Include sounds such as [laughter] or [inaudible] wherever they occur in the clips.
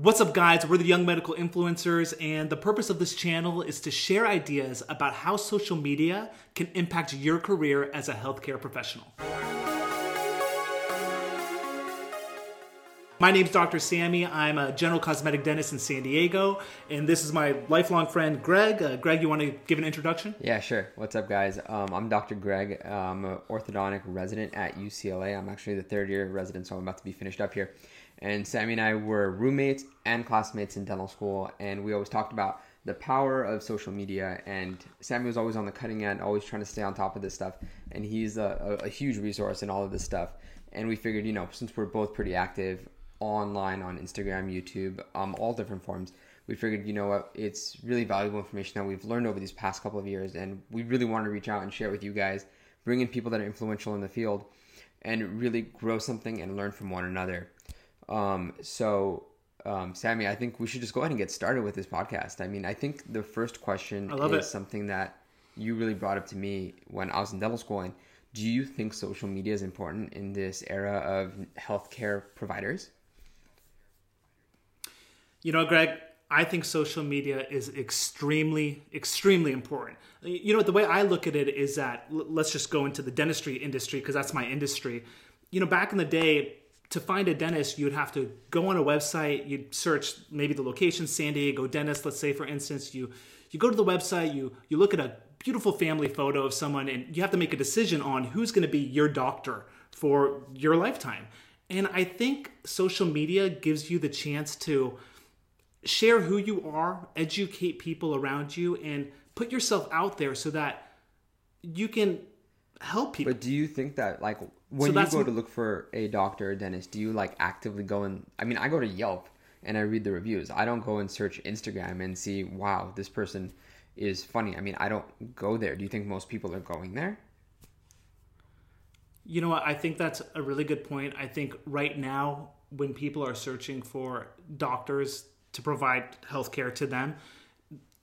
What's up, guys? We're the Young Medical Influencers, and the purpose of this channel is to share ideas about how social media can impact your career as a healthcare professional. My name is Dr. Sammy. I'm a general cosmetic dentist in San Diego, and this is my lifelong friend, Greg. Uh, Greg, you want to give an introduction? Yeah, sure. What's up, guys? Um, I'm Dr. Greg. I'm an orthodontic resident at UCLA. I'm actually the third year resident, so I'm about to be finished up here. And Sammy and I were roommates and classmates in dental school, and we always talked about the power of social media. And Sammy was always on the cutting end, always trying to stay on top of this stuff. And he's a, a, a huge resource in all of this stuff. And we figured, you know, since we're both pretty active online on Instagram, YouTube, um, all different forms, we figured, you know what, it's really valuable information that we've learned over these past couple of years, and we really want to reach out and share with you guys, bring in people that are influential in the field, and really grow something and learn from one another. Um, so, um, Sammy, I think we should just go ahead and get started with this podcast. I mean, I think the first question is it. something that you really brought up to me when I was in dental school. And do you think social media is important in this era of healthcare providers? You know, Greg, I think social media is extremely, extremely important. You know, the way I look at it is that let's just go into the dentistry industry because that's my industry. You know, back in the day, to find a dentist, you'd have to go on a website, you'd search maybe the location, San Diego dentist, let's say for instance, you you go to the website, you you look at a beautiful family photo of someone and you have to make a decision on who's going to be your doctor for your lifetime. And I think social media gives you the chance to share who you are, educate people around you, and put yourself out there so that you can help people. But do you think that like when So you go to look for a doctor or dentist, do you like actively go and I mean I go to Yelp and I read the reviews. I don't go and search Instagram and see, wow, this person is funny. I mean, I don't go there. Do you think most people are going there? You know what? I think that's a really good point. I think right now, when people are searching for doctors to provide healthcare to them,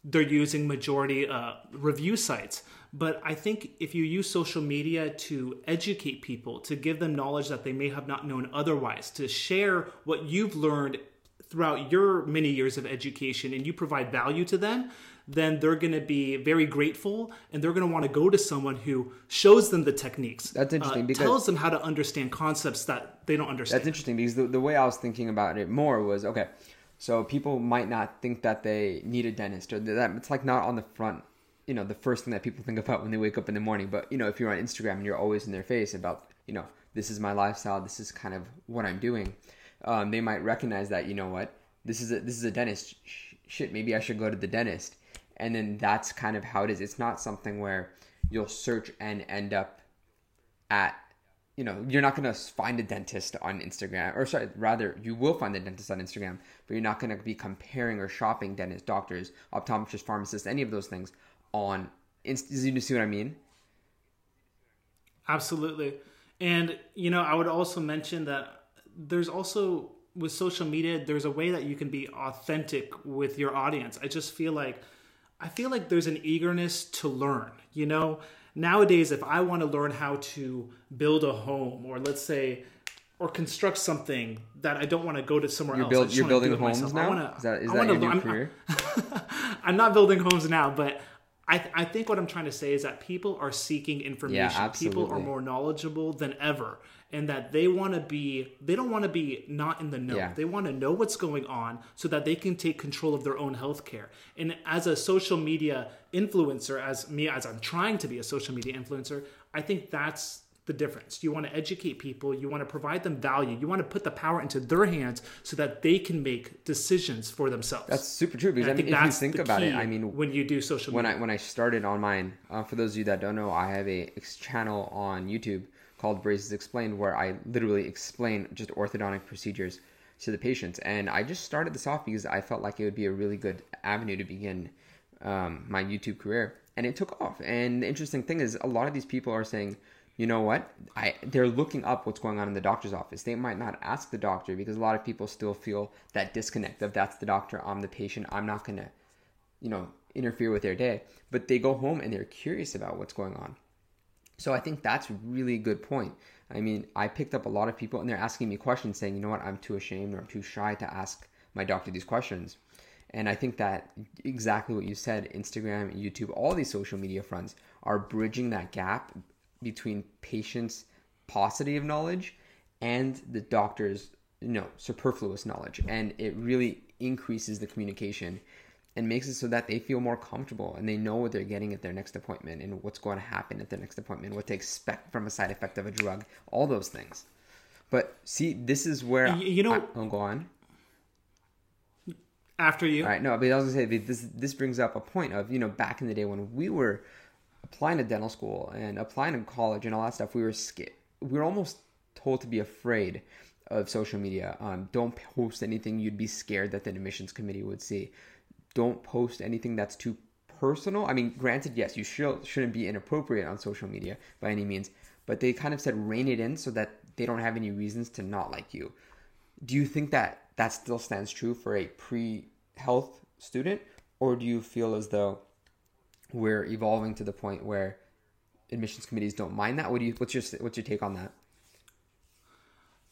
they're using majority uh, review sites. But I think if you use social media to educate people, to give them knowledge that they may have not known otherwise, to share what you've learned throughout your many years of education and you provide value to them, then they're going to be very grateful and they're going to want to go to someone who shows them the techniques. That's interesting uh, because- tells them how to understand concepts that they don't understand. That's interesting because the, the way I was thinking about it more was okay, so people might not think that they need a dentist or that it's like not on the front, you know, the first thing that people think about when they wake up in the morning. But, you know, if you're on Instagram and you're always in their face about, you know, this is my lifestyle, this is kind of what I'm doing, um, they might recognize that, you know what, this is a, this is a dentist. Shit, maybe I should go to the dentist. And then that's kind of how it is. It's not something where you'll search and end up at you know you're not going to find a dentist on instagram or sorry rather you will find a dentist on instagram but you're not going to be comparing or shopping dentists doctors optometrists pharmacists any of those things on Inst- you see what i mean Absolutely. And, you know, I would also mention that there's also, with social media, there's a way that you can be authentic with your audience. I just feel like, I feel like there's an eagerness to learn. You know, nowadays, if I want to learn how to build a home or let's say, or construct something that I don't want to go to somewhere you're, else. Build, you're building homes myself. I now wanna- is that, is I that your new career [laughs] I'm not building homes now, but I, I think what I'm trying to say is that people are seeking information. people are more knowledgeable than ever, and that they want to be. They don't want to be not in the know. Yeah. They want to know what's going on so that they can take control of their own healthcare. And as a social media influencer, as me, as I'm trying to be a social media influencer, I think that's the difference. You want to educate people, you want to provide them value, you want to put the power into their hands so that they can make decisions for themselves. that's super true because And I mean, if you think about it i mean when you do social when media. I when I started on mine, uh, for those of you that don't know, I have a channel on YouTube called Braces Explained, where I literally explain just orthodontic procedures to the patients. And I just started this off because I felt like it would be a really good avenue to begin um, my YouTube career, and it took off. And the interesting thing is, a lot of these people are saying. You know what? I they're looking up what's going on in the doctor's office. They might not ask the doctor because a lot of people still feel that disconnect of that's the doctor, I'm the patient. I'm not gonna you know interfere with their day but they go home and they're curious about what's going on so i think that's a really good point i mean i picked up a lot of people and they're asking me questions saying you know what i'm too ashamed or i'm too shy to ask my doctor these questions. And I think that exactly what you said, Instagram, YouTube, all these social media fronts are bridging that gap between patients' paucity of knowledge and the doctor's you know superfluous knowledge. And it really increases the communication and makes it so that they feel more comfortable and they know what they're getting at their next appointment and what's going to happen at their next appointment, what to expect from a side effect of a drug, all those things. But see, this is where you know- I'll oh, go on. After you, All right, no, but I was gonna say this. This brings up a point of you know back in the day when we were applying to dental school and applying to college and all that stuff, we were scared. We were almost told to be afraid of social media. Um, don't post anything you'd be scared that the admissions committee would see. Don't post anything that's too personal. I mean, granted, yes, you should shouldn't be inappropriate on social media by any means, but they kind of said rein it in so that they don't have any reasons to not like you. Do you think that that still stands true for a pre-health student, or do you feel as though we're evolving to the point where admissions committees don't mind that? What do you? What's your what's your take on that?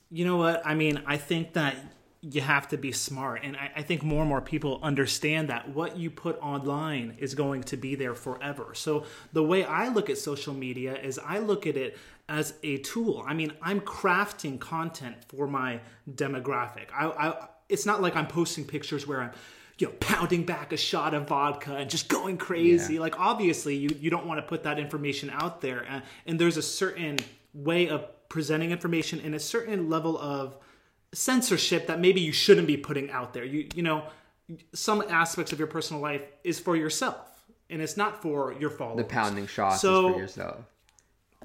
You know what? I mean, I think that you have to be smart. And I, I think more and more people understand that what you put online is going to be there forever. So the way I look at social media is I look at it as a tool. I mean, I'm crafting content for my demographic. I, I it's not like I'm posting pictures where I'm you know pounding back a shot of vodka and just going crazy Yeah. like obviously you, you don't want to put that information out there and, and there's a certain way of presenting information and a certain level of censorship that maybe you shouldn't be putting out there you you know some aspects of your personal life is for yourself and it's not for your followers The pounding shot So- is for yourself.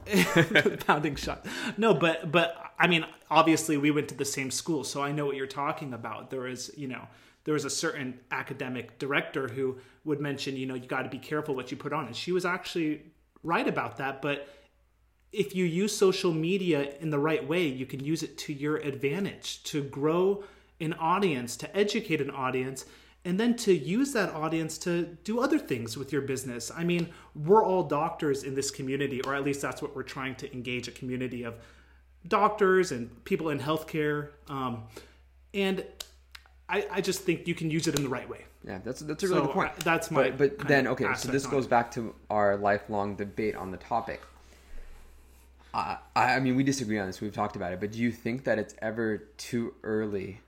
[laughs] pounding shot. No, but but I mean, obviously we went to the same school, so I know what you're talking about. There is, you know, there was a certain academic director who would mention, you know, you got to be careful what you put on, and she was actually right about that. But if you use social media in the right way, you can use it to your advantage to grow an audience, to educate an audience, and then to use that audience to do other things with your business. I mean, we're all doctors in this community, or at least that's what we're trying to engage a community of doctors and people in healthcare. Um, and I, I just think you can use it in the right way. Yeah, that's that's a really So, good point. uh, that's my But, but then okay, so this goes back to our lifelong debate on the topic. I I I mean, we disagree on this. We've talked about it, but do you think that it's ever too early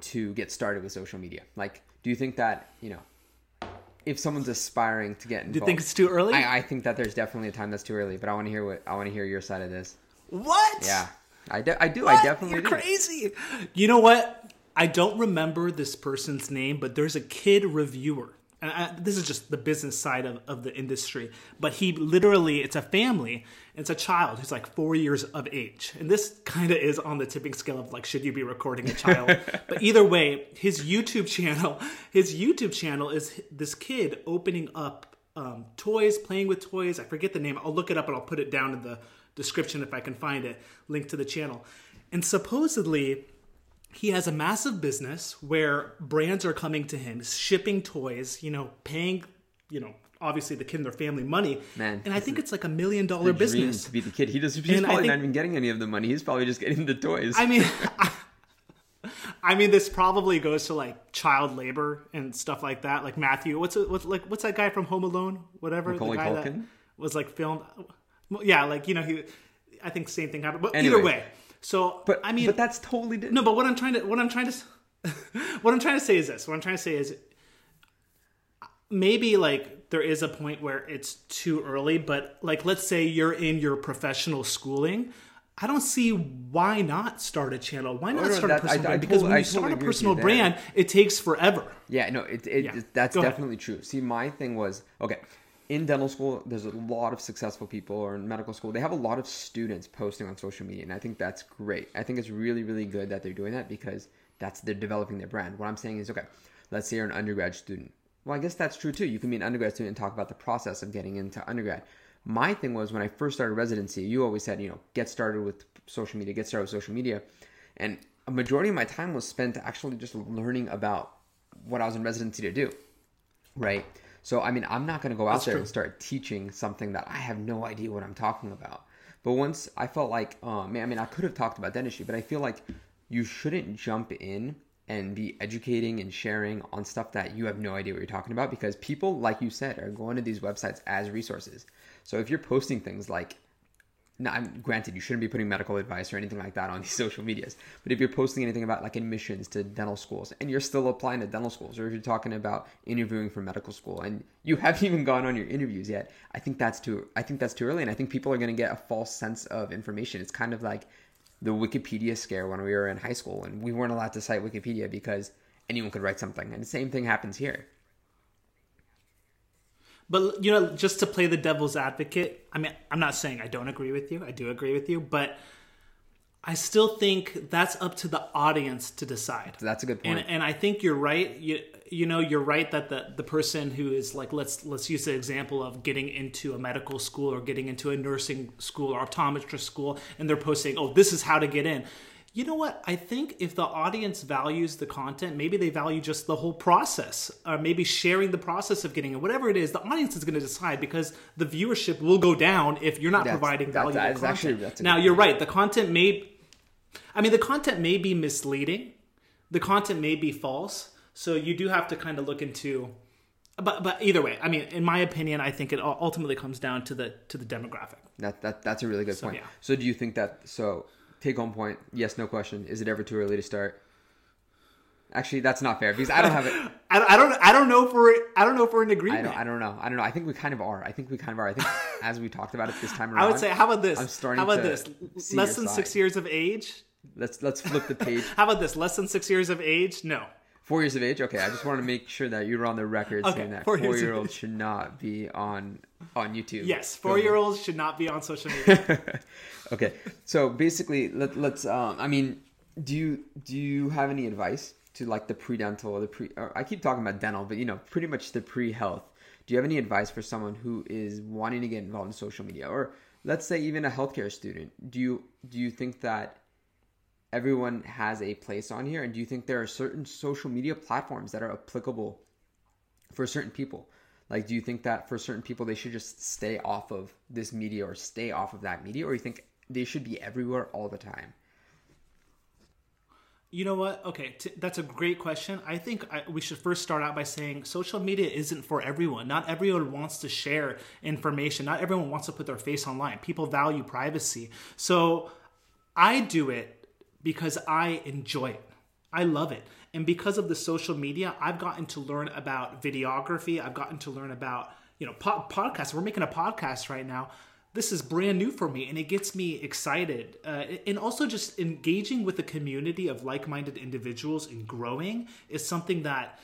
to get started with social media? Like, do you think that you know, if someone's aspiring to get involved, Do you think it's too early? I, I think that there's definitely a time that's too early. But I want to hear what I want to hear your side of this. what? Yeah, I, de- I do. I definitely You're do. crazy. You know what? I don't remember this person's name, but there's a kid reviewer. And I, this is just the business side of, of the industry. But he literally, it's a family. It's a child who's like four years of age. And this kind of is on the tipping scale of like, should you be recording a child? [laughs] but either way, his YouTube channel, his YouTube channel is this kid opening up um, toys, playing with toys. I forget the name. I'll look it up and I'll put it down in the description if I can find it. Link to the channel. And supposedly, he has a massive business where brands are coming to him, shipping toys, you know, paying, you know, obviously the kid and their family money. Man, and I think it's like a million dollar business. to be the kid. He does. He's And probably not even getting any of the money. He's probably just getting the toys. I mean, [laughs] I mean, this probably goes to like child labor and stuff like that. Like Matthew, what's what's like what's that guy from Home Alone? Whatever Macaulay the guy Culkin? that was like filmed. Well, Yeah, like you know he. I think same thing happened. But Anyway. either way, so but I mean, but that's totally different. No, but what I'm trying to what I'm trying to [laughs] what I'm trying to say is this. What I'm trying to say is maybe like there is a point where it's too early, but like let's say you're in your professional schooling. I don't see why not start a channel. Why not oh, no, start that- a personal I- I brand? Because totally- when I you start totally a personal brand, it takes forever. Yeah, no, it, it, Yeah. that's Go ahead. definitely true. See, my thing was okay. In dental school, there's a lot of successful people, or in medical school, they have a lot of students posting on social media, and I think that's great. I think it's really, really good that they're doing that because that's they're developing their brand. What I'm saying is, okay, let's say you're an undergrad student. Well, I guess that's true too. You can be an undergrad student and talk about the process of getting into undergrad. My thing was when I first started residency, you always said, you know, get started with social media, get started with social media. And a majority of my time was spent actually just learning about what I was in residency to do. Right? So, I mean, I'm not going to go out there true. and start teaching something that I have no idea what I'm talking about. But once I felt like, uh, man, I mean, I could have talked about dentistry, but I feel like you shouldn't jump in and be educating and sharing on stuff that you have no idea what you're talking about because people like you said are going to these websites as resources so if you're posting things like now, I'm, granted, you shouldn't be putting medical advice or anything like that on these [laughs] social medias. But if you're posting anything about like admissions to dental schools and you're still applying to dental schools, or if you're talking about interviewing for medical school and you [laughs] haven't even gone on your interviews yet, I think that's too. I think that's too early, and I think people are going to get a false sense of information. It's kind of like the Wikipedia scare when we were in high school and we weren't allowed to cite Wikipedia because anyone could write something, and the same thing happens here. But you know, just to play the devil's advocate, I mean, I'm not saying I don't agree with you. I do agree with you, but I still think that's up to the audience to decide. That's a good point. And, and I think you're right. You you know you're right that the the person who is like let's let's use the example of getting into a medical school or getting into a nursing school or optometrist school, and they're posting, oh, this is how to get in you know what? I think if the audience values the content, maybe they value just the whole process, or maybe sharing the process of getting it, whatever it is, the audience is going to decide because the viewership will go down if you're not that's, providing valuable that's, that's content. Actually, now, you're right. The content may, I mean, the content may be misleading, the content may be false. So you do have to kind of look into but but either way, I mean, in my opinion, I think it ultimately comes down to the to the demographic. That that that's a really good so, point. Yeah. So do you think that so take home point. Yes, no question. Is it ever too early to start? Actually, that's not fair because I don't have it. [laughs] I, I don't. I don't know if we're. I don't know if we're in agreement. I don't, I don't know. I don't know. I think we kind of are. I think we kind of are. I think [laughs] as we talked about it this time around. I would say, how about this? I'm starting. How about this? Less than six years of age. Let's let's flip the page. [laughs] how about this? Less than six years of age? No. Four years of age. Okay, I just wanted to make sure that you were on the record okay, saying that four, four year olds should not be on on YouTube. Yes, four year olds should not be on social media. Okay, so basically, let, let's. Um, I mean, do you do you have any advice to like the pre dental or the pre? Or I keep talking about dental, but you know, pretty much the pre health. Do you have any advice for someone who is wanting to get involved in social media, or let's say even a healthcare student? Do you do you think that everyone has a place on here? And do you think there are certain social media platforms that are applicable for certain people? Like, do you think that for certain people they should just stay off of this media or stay off of that media, or you think they should be everywhere all the time? You know what? Okay, t- that's a great question. I think I, we should first start out by saying social media isn't for everyone. Not everyone wants to share information. Not everyone wants to put their face online. People value privacy. So I do it because I enjoy it. I love it. And because of the social media, I've gotten to learn about videography. I've gotten to learn about, you know, po- podcasts. We're making a podcast right now. This is brand new for me and it gets me excited. Uh, and also, just engaging with a community of like minded individuals and growing is something that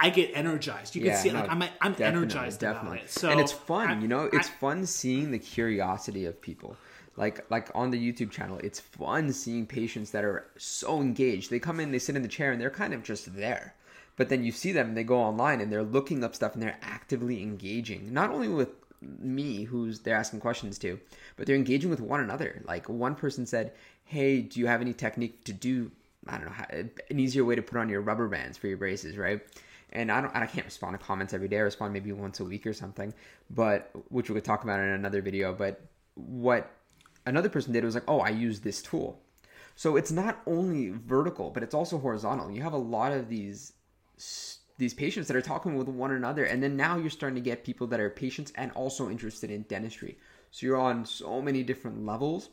I get energized. You can see, no, like I'm, I'm energized definitely. about it. So, and it's fun, I, you know. It's I, fun seeing the curiosity of people like like on the YouTube channel, it's fun seeing patients that are so engaged. They come in, they sit in the chair, and they're kind of just there. But then you see them, and they go online, and they're looking up stuff, and they're actively engaging, not only with me, who's they're asking questions to, but they're engaging with one another. Like one person said, "Hey, do you have any technique to do? I don't know, how, an easier way to put on your rubber bands for your braces, right?" and I don't I can't respond to comments every day. I respond maybe once a week or something, but which we could talk about in another video. But what another person did was like, oh, I use this tool. So it's not only vertical, but it's also horizontal. You have a lot of these these patients that are talking with one another, and then now you're starting to get people that are patients and also interested in dentistry. So you're on so many different levels.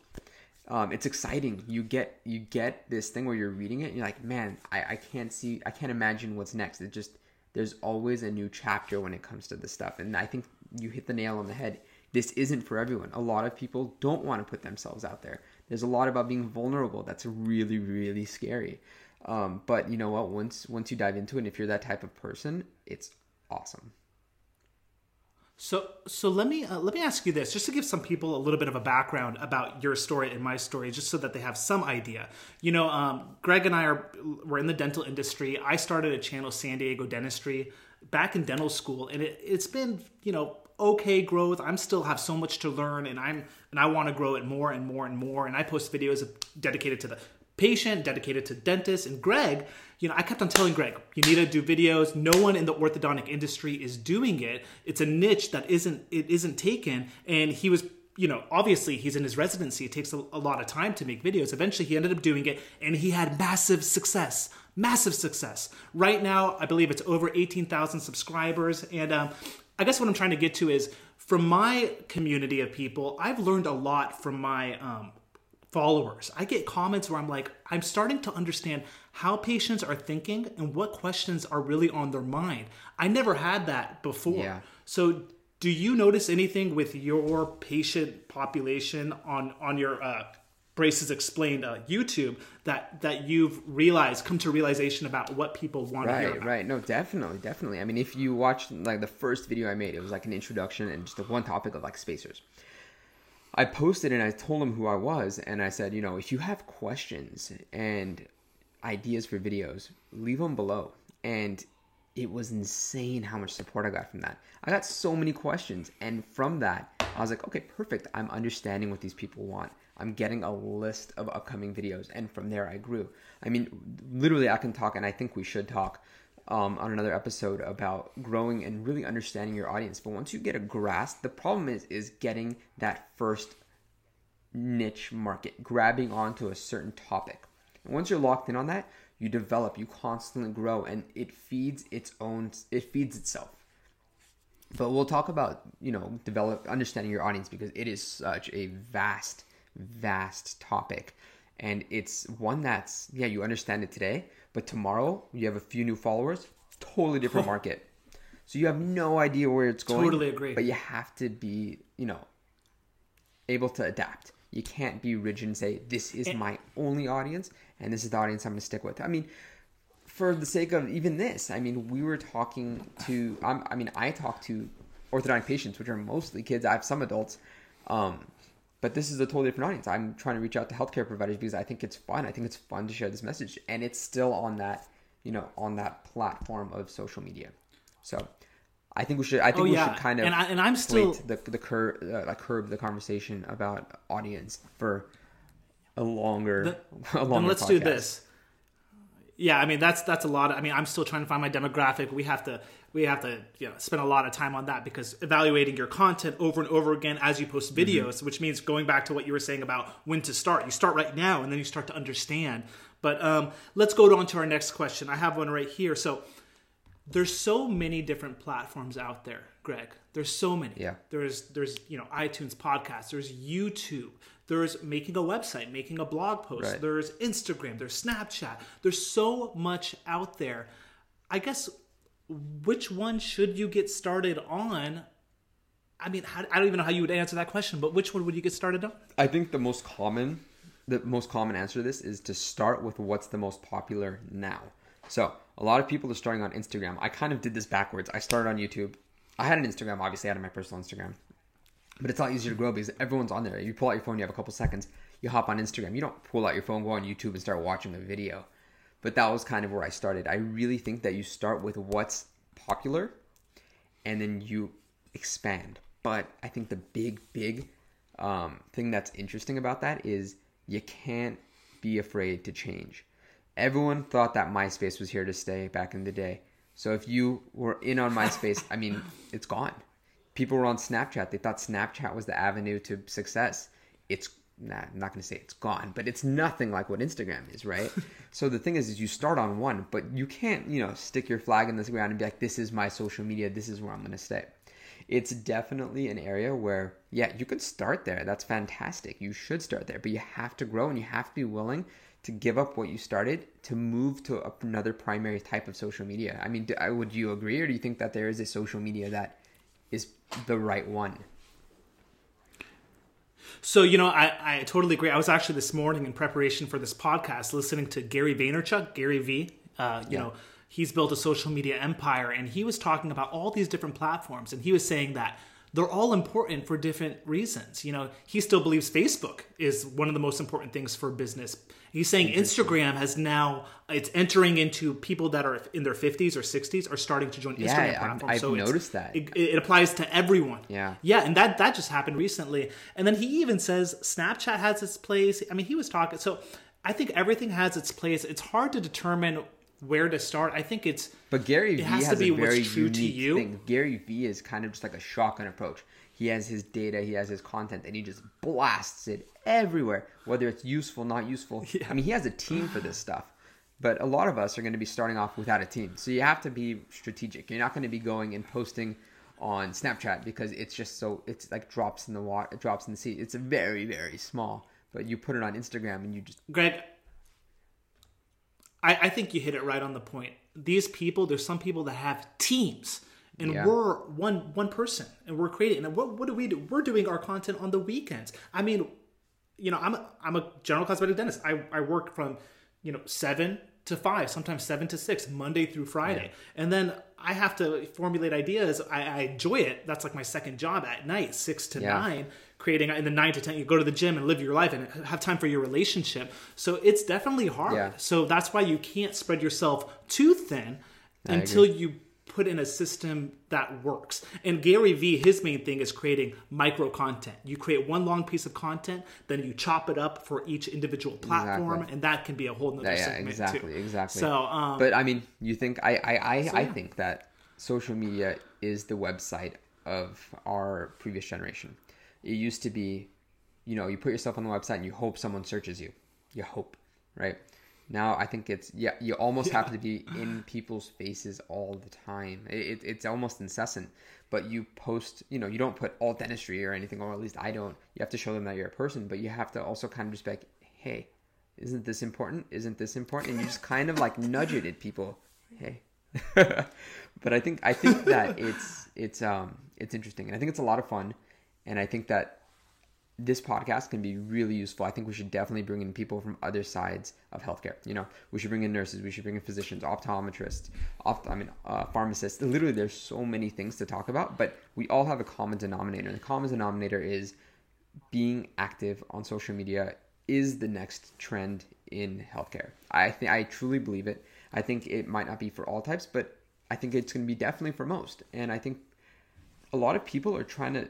Um, it's exciting. You get you get this thing where you're reading it, and you're like, man, I, I can't see, I can't imagine what's next. It just there's always a new chapter when it comes to this stuff, and I think you hit the nail on the head this isn't for everyone. A lot of people don't want to put themselves out there. There's a lot about being vulnerable that's really, really scary. Um, but you know what? Once once you dive into it, and if you're that type of person, it's awesome. So, so let me uh, let me ask you this, just to give some people a little bit of a background about your story and my story, just so that they have some idea. You know, um, Greg and I are we're in the dental industry. I started a channel, San Diego Dentistry, back in dental school, and it, it's been you know okay growth. I'm still have so much to learn and I'm and I want to grow it more and more and more. And I post videos dedicated to the patient, dedicated to dentists. And Greg, you know, I kept on telling Greg, you need to do videos. No one in the orthodontic industry is doing it. It's a niche that isn't it isn't taken. And he was you know, obviously he's in his residency. It takes a, a, lot of time to make videos. Eventually he ended up doing it and he had massive success. Massive success. Right now, I believe it's over 18,000 subscribers. And um, I guess what I'm trying to get to is from my community of people, I've learned a lot from my um, followers. I get comments where I'm like, I'm starting to understand how patients are thinking and what questions are really on their mind. I never had that before. Yeah. So, do you notice anything with your patient population on on your uh, braces explained uh, YouTube that that you've realized come to realization about what people want right, to hear? About? Right, No, definitely, definitely. I mean, if you watched like the first video I made, it was like an introduction and just the one topic of like spacers. I posted and I told him who I was, and I said, you know, if you have questions and ideas for videos, leave them below. And it was insane how much support I got from that. I got so many questions, and from that, I was like, okay, perfect. I'm understanding what these people want. I'm getting a list of upcoming videos, and from there, I grew. I mean, literally, I can talk, and I think we should talk um, on another episode about growing and really understanding your audience. But once you get a grasp, the problem is is getting that first niche market, grabbing onto a certain topic. And once you're locked in on that, you develop, you constantly grow, and it feeds its own, it feeds itself. But we'll talk about you know develop understanding your audience because it is such a vast, vast topic, and it's one that's yeah you understand it today, but tomorrow you have a few new followers, totally different [laughs] market. So you have no idea where it's going. Totally agree. But you have to be, you know, able to adapt. You can't be rigid and say, this is my only audience and this is the audience I'm going to stick with. I mean, for the sake of even this, I mean, we were talking to, um, I mean, I talk to orthodontic patients, which are mostly kids. I have some adults. Um, but this is a totally different audience. I'm trying to reach out to healthcare providers because I think it's fun. I think it's fun to share this message, and it's still on that, you know, on that platform of social media. So, I think we should. I think Oh, we yeah. should kind of And I- and I'm still- the the cur, uh, like curb the conversation about audience for a longer a longer. Then let's do this. Yeah, I mean that's that's a lot. Of, I mean, I'm still trying to find my demographic. We have to we have to you know spend a lot of time on that because evaluating your content over and over again as you post Mm-hmm. videos, which means going back to what you were saying about when to start. You start right now, and then you start to understand. But um, let's go on to our next question. I have one right here. So there's so many different platforms out there, Greg. There's so many. Yeah. There's there's you know iTunes podcasts. There's YouTube. There's making a website, making a blog post. Right. There's Instagram. There's Snapchat. There's so much out there. I guess which one should you get started on? I mean, how, I don't even know how you would answer that question, but which one would you get started on? I think the most common, the most common answer to this is to start with what's the most popular now. So a lot of people are starting on Instagram. I kind of did this backwards. I started on YouTube. I had an Instagram, obviously, I had my personal Instagram, but it's a lot easier to grow because everyone's on there. You pull out your phone, you have a couple seconds, you hop on Instagram. You don't pull out your phone, go on YouTube, and start watching a video. But that was kind of where I started. I really think that you start with what's popular, and then you expand. But I think the big, big um, thing that's interesting about that is you can't be afraid to change. Everyone thought that MySpace was here to stay back in the day. So if you were in on [laughs] MySpace, I mean, it's gone. People were on Snapchat. They thought Snapchat was the avenue to success. It's nah, I'm not going to say it's gone, but it's nothing like what Instagram is, right? [laughs] so the thing is, is you start on one, but you can't, you know, stick your flag in the ground and be like, this is my social media. This is where I'm going to stay it's definitely an area where yeah you could start there that's fantastic you should start there but you have to grow and you have to be willing to give up what you started to move to another primary type of social media i mean do, would you agree or do you think that there is a social media that is the right one So, you know, I, I totally agree. I was actually this morning in preparation for this podcast listening to Gary Vaynerchuk, Gary V. Uh, you Yeah. know, he's built a social media empire and he was talking about all these different platforms and he was saying that they're all important for different reasons. You know, he still believes Facebook is one of the most important things for business. He's saying Instagram has now it's entering into people that are in their 50s or 60s are starting to join Yeah, Instagram I've- I've so noticed that. It, it applies to everyone. Yeah. Yeah, and that that just happened recently. And then he even says Snapchat has its place. I mean, he was talking. So I think everything has its place. It's hard to determine where to start. I think it's But Gary Vee has has, to be a what's very true to you. thing. Gary Vee is kind of just like a shotgun approach. he has his data, he has his content, and he just blasts it everywhere, whether it's useful, not useful. [laughs] Yeah. I mean, he has a team for this stuff. But a lot of us are going to be starting off without a team. So you have to be strategic. You're not going to be going and posting on Snapchat because it's just so it's like drops in the water, drops in the sea. It's very very small. But you put it on Instagram and you just Greg, I, I think you hit it right on the point. These people, there's some people that have teams, and Yeah. we're one one person, and we're creating. And what, what do we do? We're doing our content on the weekends. I mean, you know, I'm a, I'm a general cosmetic dentist. I, I work from, you know, seven to five, sometimes seven to six, Monday through Friday. And then I have to formulate ideas. I, I enjoy it. That's like my second job at night, six to Yeah. nine, creating. And then nine to 10, you go to the gym and live your life and have time for your relationship. So it's definitely hard. Yeah. So that's why you can't spread yourself too thin until you put in a system that works. And Gary Vee, his main thing is creating micro content. You create one long piece of content, then you chop it up for each individual platform, Exactly. and that can be a whole nother yeah, yeah segment exactly too. exactly. So, um, but I mean, you think I I I, I yeah. think that social media is the website of our previous generation. It used to be, you know, you put yourself on the website and you hope someone searches you. You hope, right? Now I think it's yeah, you almost have to be in [sighs] people's faces all the time. It, it, it's almost incessant. But you post, you know, you don't put all dentistry or anything, or at least I don't. You have to show them that you're a person, but you have to also kind of just be like, hey, isn't this important? Isn't this important? And you just kind of like nudge it at people. Hey. [laughs] but I think I think that [laughs] it's it's um it's interesting and I think it's a lot of fun and I think that this podcast can be really useful. I think we should definitely bring in people from other sides of healthcare. You know, we should bring in nurses, we should bring in physicians, optometrists, opt- I mean, uh, pharmacists. Literally, there's so many things to talk about, but we all have a common denominator. And the common denominator is being active on social media is the next trend in healthcare. I think I truly believe it. I think it might not be for all types, but I think it's going to be definitely for most. And I think a lot of people are trying to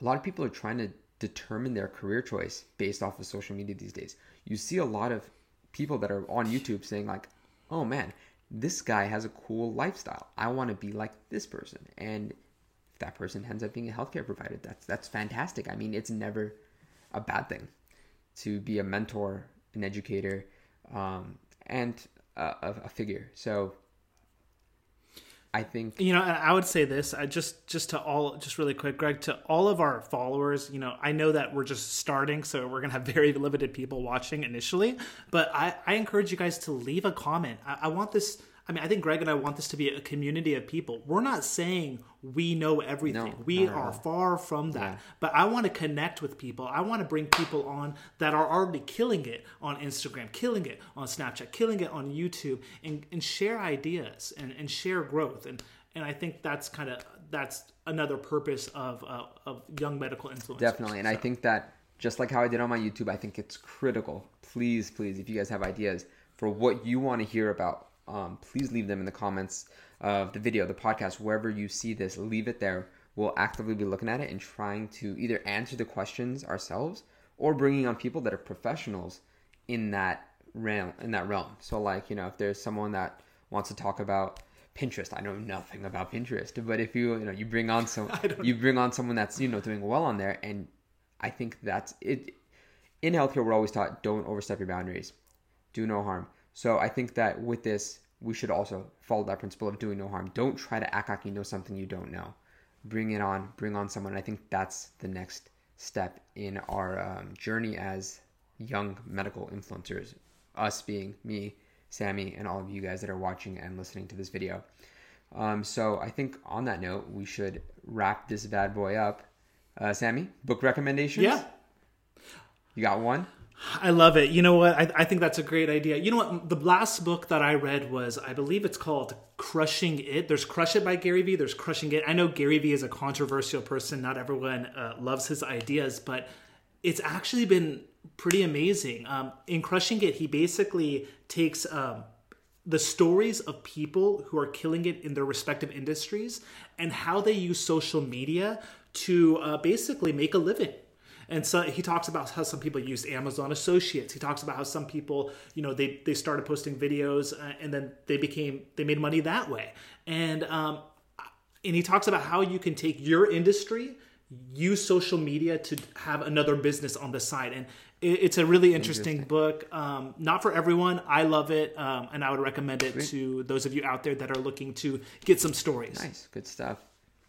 a lot of people are trying to determine their career choice based off of social media these days. You see a lot of people that are on YouTube saying like, "Oh man, this guy has a cool lifestyle. I want to be like this person." And if that person ends up being a healthcare provider, that's that's fantastic. I mean, it's never a bad thing to be a mentor, an educator, um, and a, a, a figure. So I think you know i would say this i just just to all just really quick greg to all of our followers you know i know that we're just starting so we're gonna have very limited people watching initially but i i encourage you guys to leave a comment. I, I want this i mean i think greg and i want this to be a community of people. We're not saying we know everything. No, we are far from that. Yeah. but i want to connect with people. I want to bring people on that are already killing it on instagram killing it on snapchat killing it on youtube and, and share ideas and, and share growth. And and i think that's kind of that's another purpose of uh, of young medical influencers Definitely. And I think that just like how I did on my YouTube, I think it's critical. Please, please, if you guys have ideas for what you want to hear about, um, please leave them in the comments of the video, the podcast, wherever you see this, leave it there. We'll actively be looking at it and trying to either answer the questions ourselves or bringing on people that are professionals in that realm. In that realm. So, like you know, if there's someone that wants to talk about Pinterest. I know nothing about Pinterest, but if you you know you bring on [laughs] some you bring on someone that's you know doing well on there, and I think that's it. In healthcare, we're always taught don't overstep your boundaries, do no harm. So I think that with this, we should also follow that principle of doing no harm. Don't try to act like you know something you don't know. Bring it on, bring on someone. I think that's the next step in our um, journey as young medical influencers. Us being me, Sammy, and all of you guys that are watching and listening to this video. Um, so I think on that note, we should wrap this bad boy up. Uh, Sammy, book recommendations? yeah You got one? I love it. You know what? I, I think that's a great idea. You know what? The last book that I read was, I believe it's called Crushing It. There's Crush It by Gary Vee. There's Crushing It. I know Gary Vee is a controversial person. Not everyone uh, loves his ideas, but it's actually been pretty amazing. Um, in Crushing It, he basically takes um, the stories of people who are killing it in their respective industries and how they use social media to uh, basically make a living. And so he talks about how some people use Amazon Associates. He talks about how some people, you know, they they started posting videos uh, and then they became they made money that way. And um, and he talks about how you can take your industry use social media to have another business on the side. And it, it's a really interesting, book. Um, not for everyone. I love it um, and i would recommend it to those of you out there that are looking to get some stories. Nice, good stuff.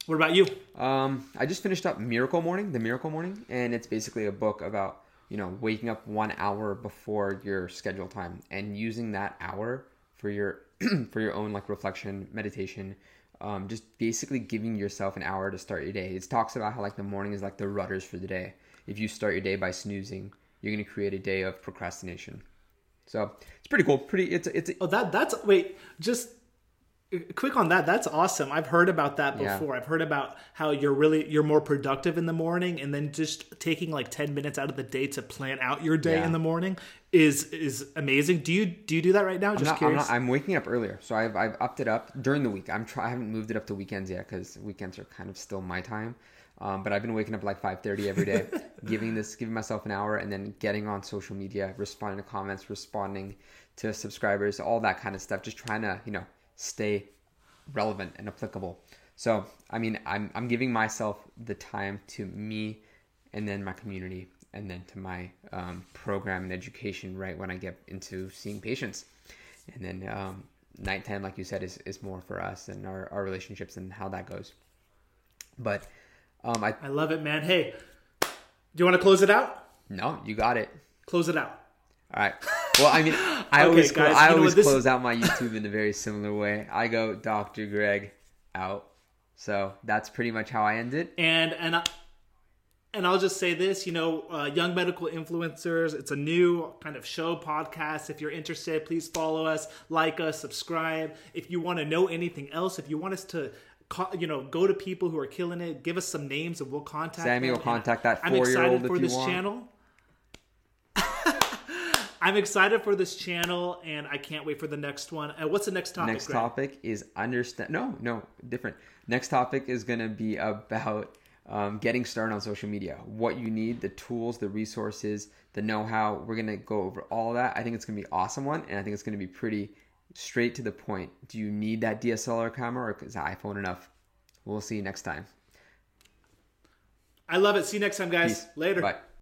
What about you Um, I just finished up Miracle Morning, The Miracle Morning, and it's basically a book about you know waking up one hour before your scheduled time and using that hour for your [clears throat] for your own like reflection, meditation. Um, just basically giving yourself an hour to start your day. It talks about how like the morning is like the rudders for the day. If you start your day by snoozing, you're gonna create a day of procrastination. So it's pretty cool. Pretty. It's it's oh that that's wait just quick on that that's awesome i've heard about that Yeah. before i've heard about how you're really you're more productive in the morning and then just taking like 10 minutes out of the day to plan out your day Yeah. in the morning is is amazing do you do you do that right now just I'm, not, I'm, curious not, I'm waking up earlier, so I've, I've upped it up during the week. I'm try, I haven't moved it up to weekends yet because weekends are kind of still my time. Um, but I've been waking up like 5:30 every day, [laughs] giving this, giving myself an hour, and then getting on social media, responding to comments, responding to subscribers, all that kind of stuff. Just trying to, you know, stay relevant and applicable. So, I mean, I'm I'm giving myself the time to me, and then my community, and then to my um, program and education. Right when I get into seeing patients, and then um, nighttime, like you said, is, is more for us and our, our relationships and how that goes. But um, I i love it man hey do you want to close it out no, you got it. close it out All right. Well, I mean, I [laughs] Okay, always guys, I always this- close out my YouTube in a very similar way. I go Dr. Greg out. So that's pretty much how I end it. and and I, and I'll just say this, you know, uh, young medical influencers. It's a new kind of show podcast. If you're interested, please follow us, like us, subscribe. If you want to know anything else, if you want us to, you know, go to people who are killing it, give us some names and we'll contact. Sammy will contact that I'm four-year-old I'm excited for this want. channel. I'm excited for this channel, and I can't wait for the next one. And what's the next topic? Next Greg? topic is understand. No, no, different. Next topic is going to be about um, getting started on social media. What you need, the tools, the resources, the know-how. We're going to go over all that. I think it's going to be awesome one, and I think it's going to be pretty straight to the point. Do you need that DSLR camera, or is iPhone enough? We'll see you next time. I love it. See you next time, guys. Peace. Later. Bye.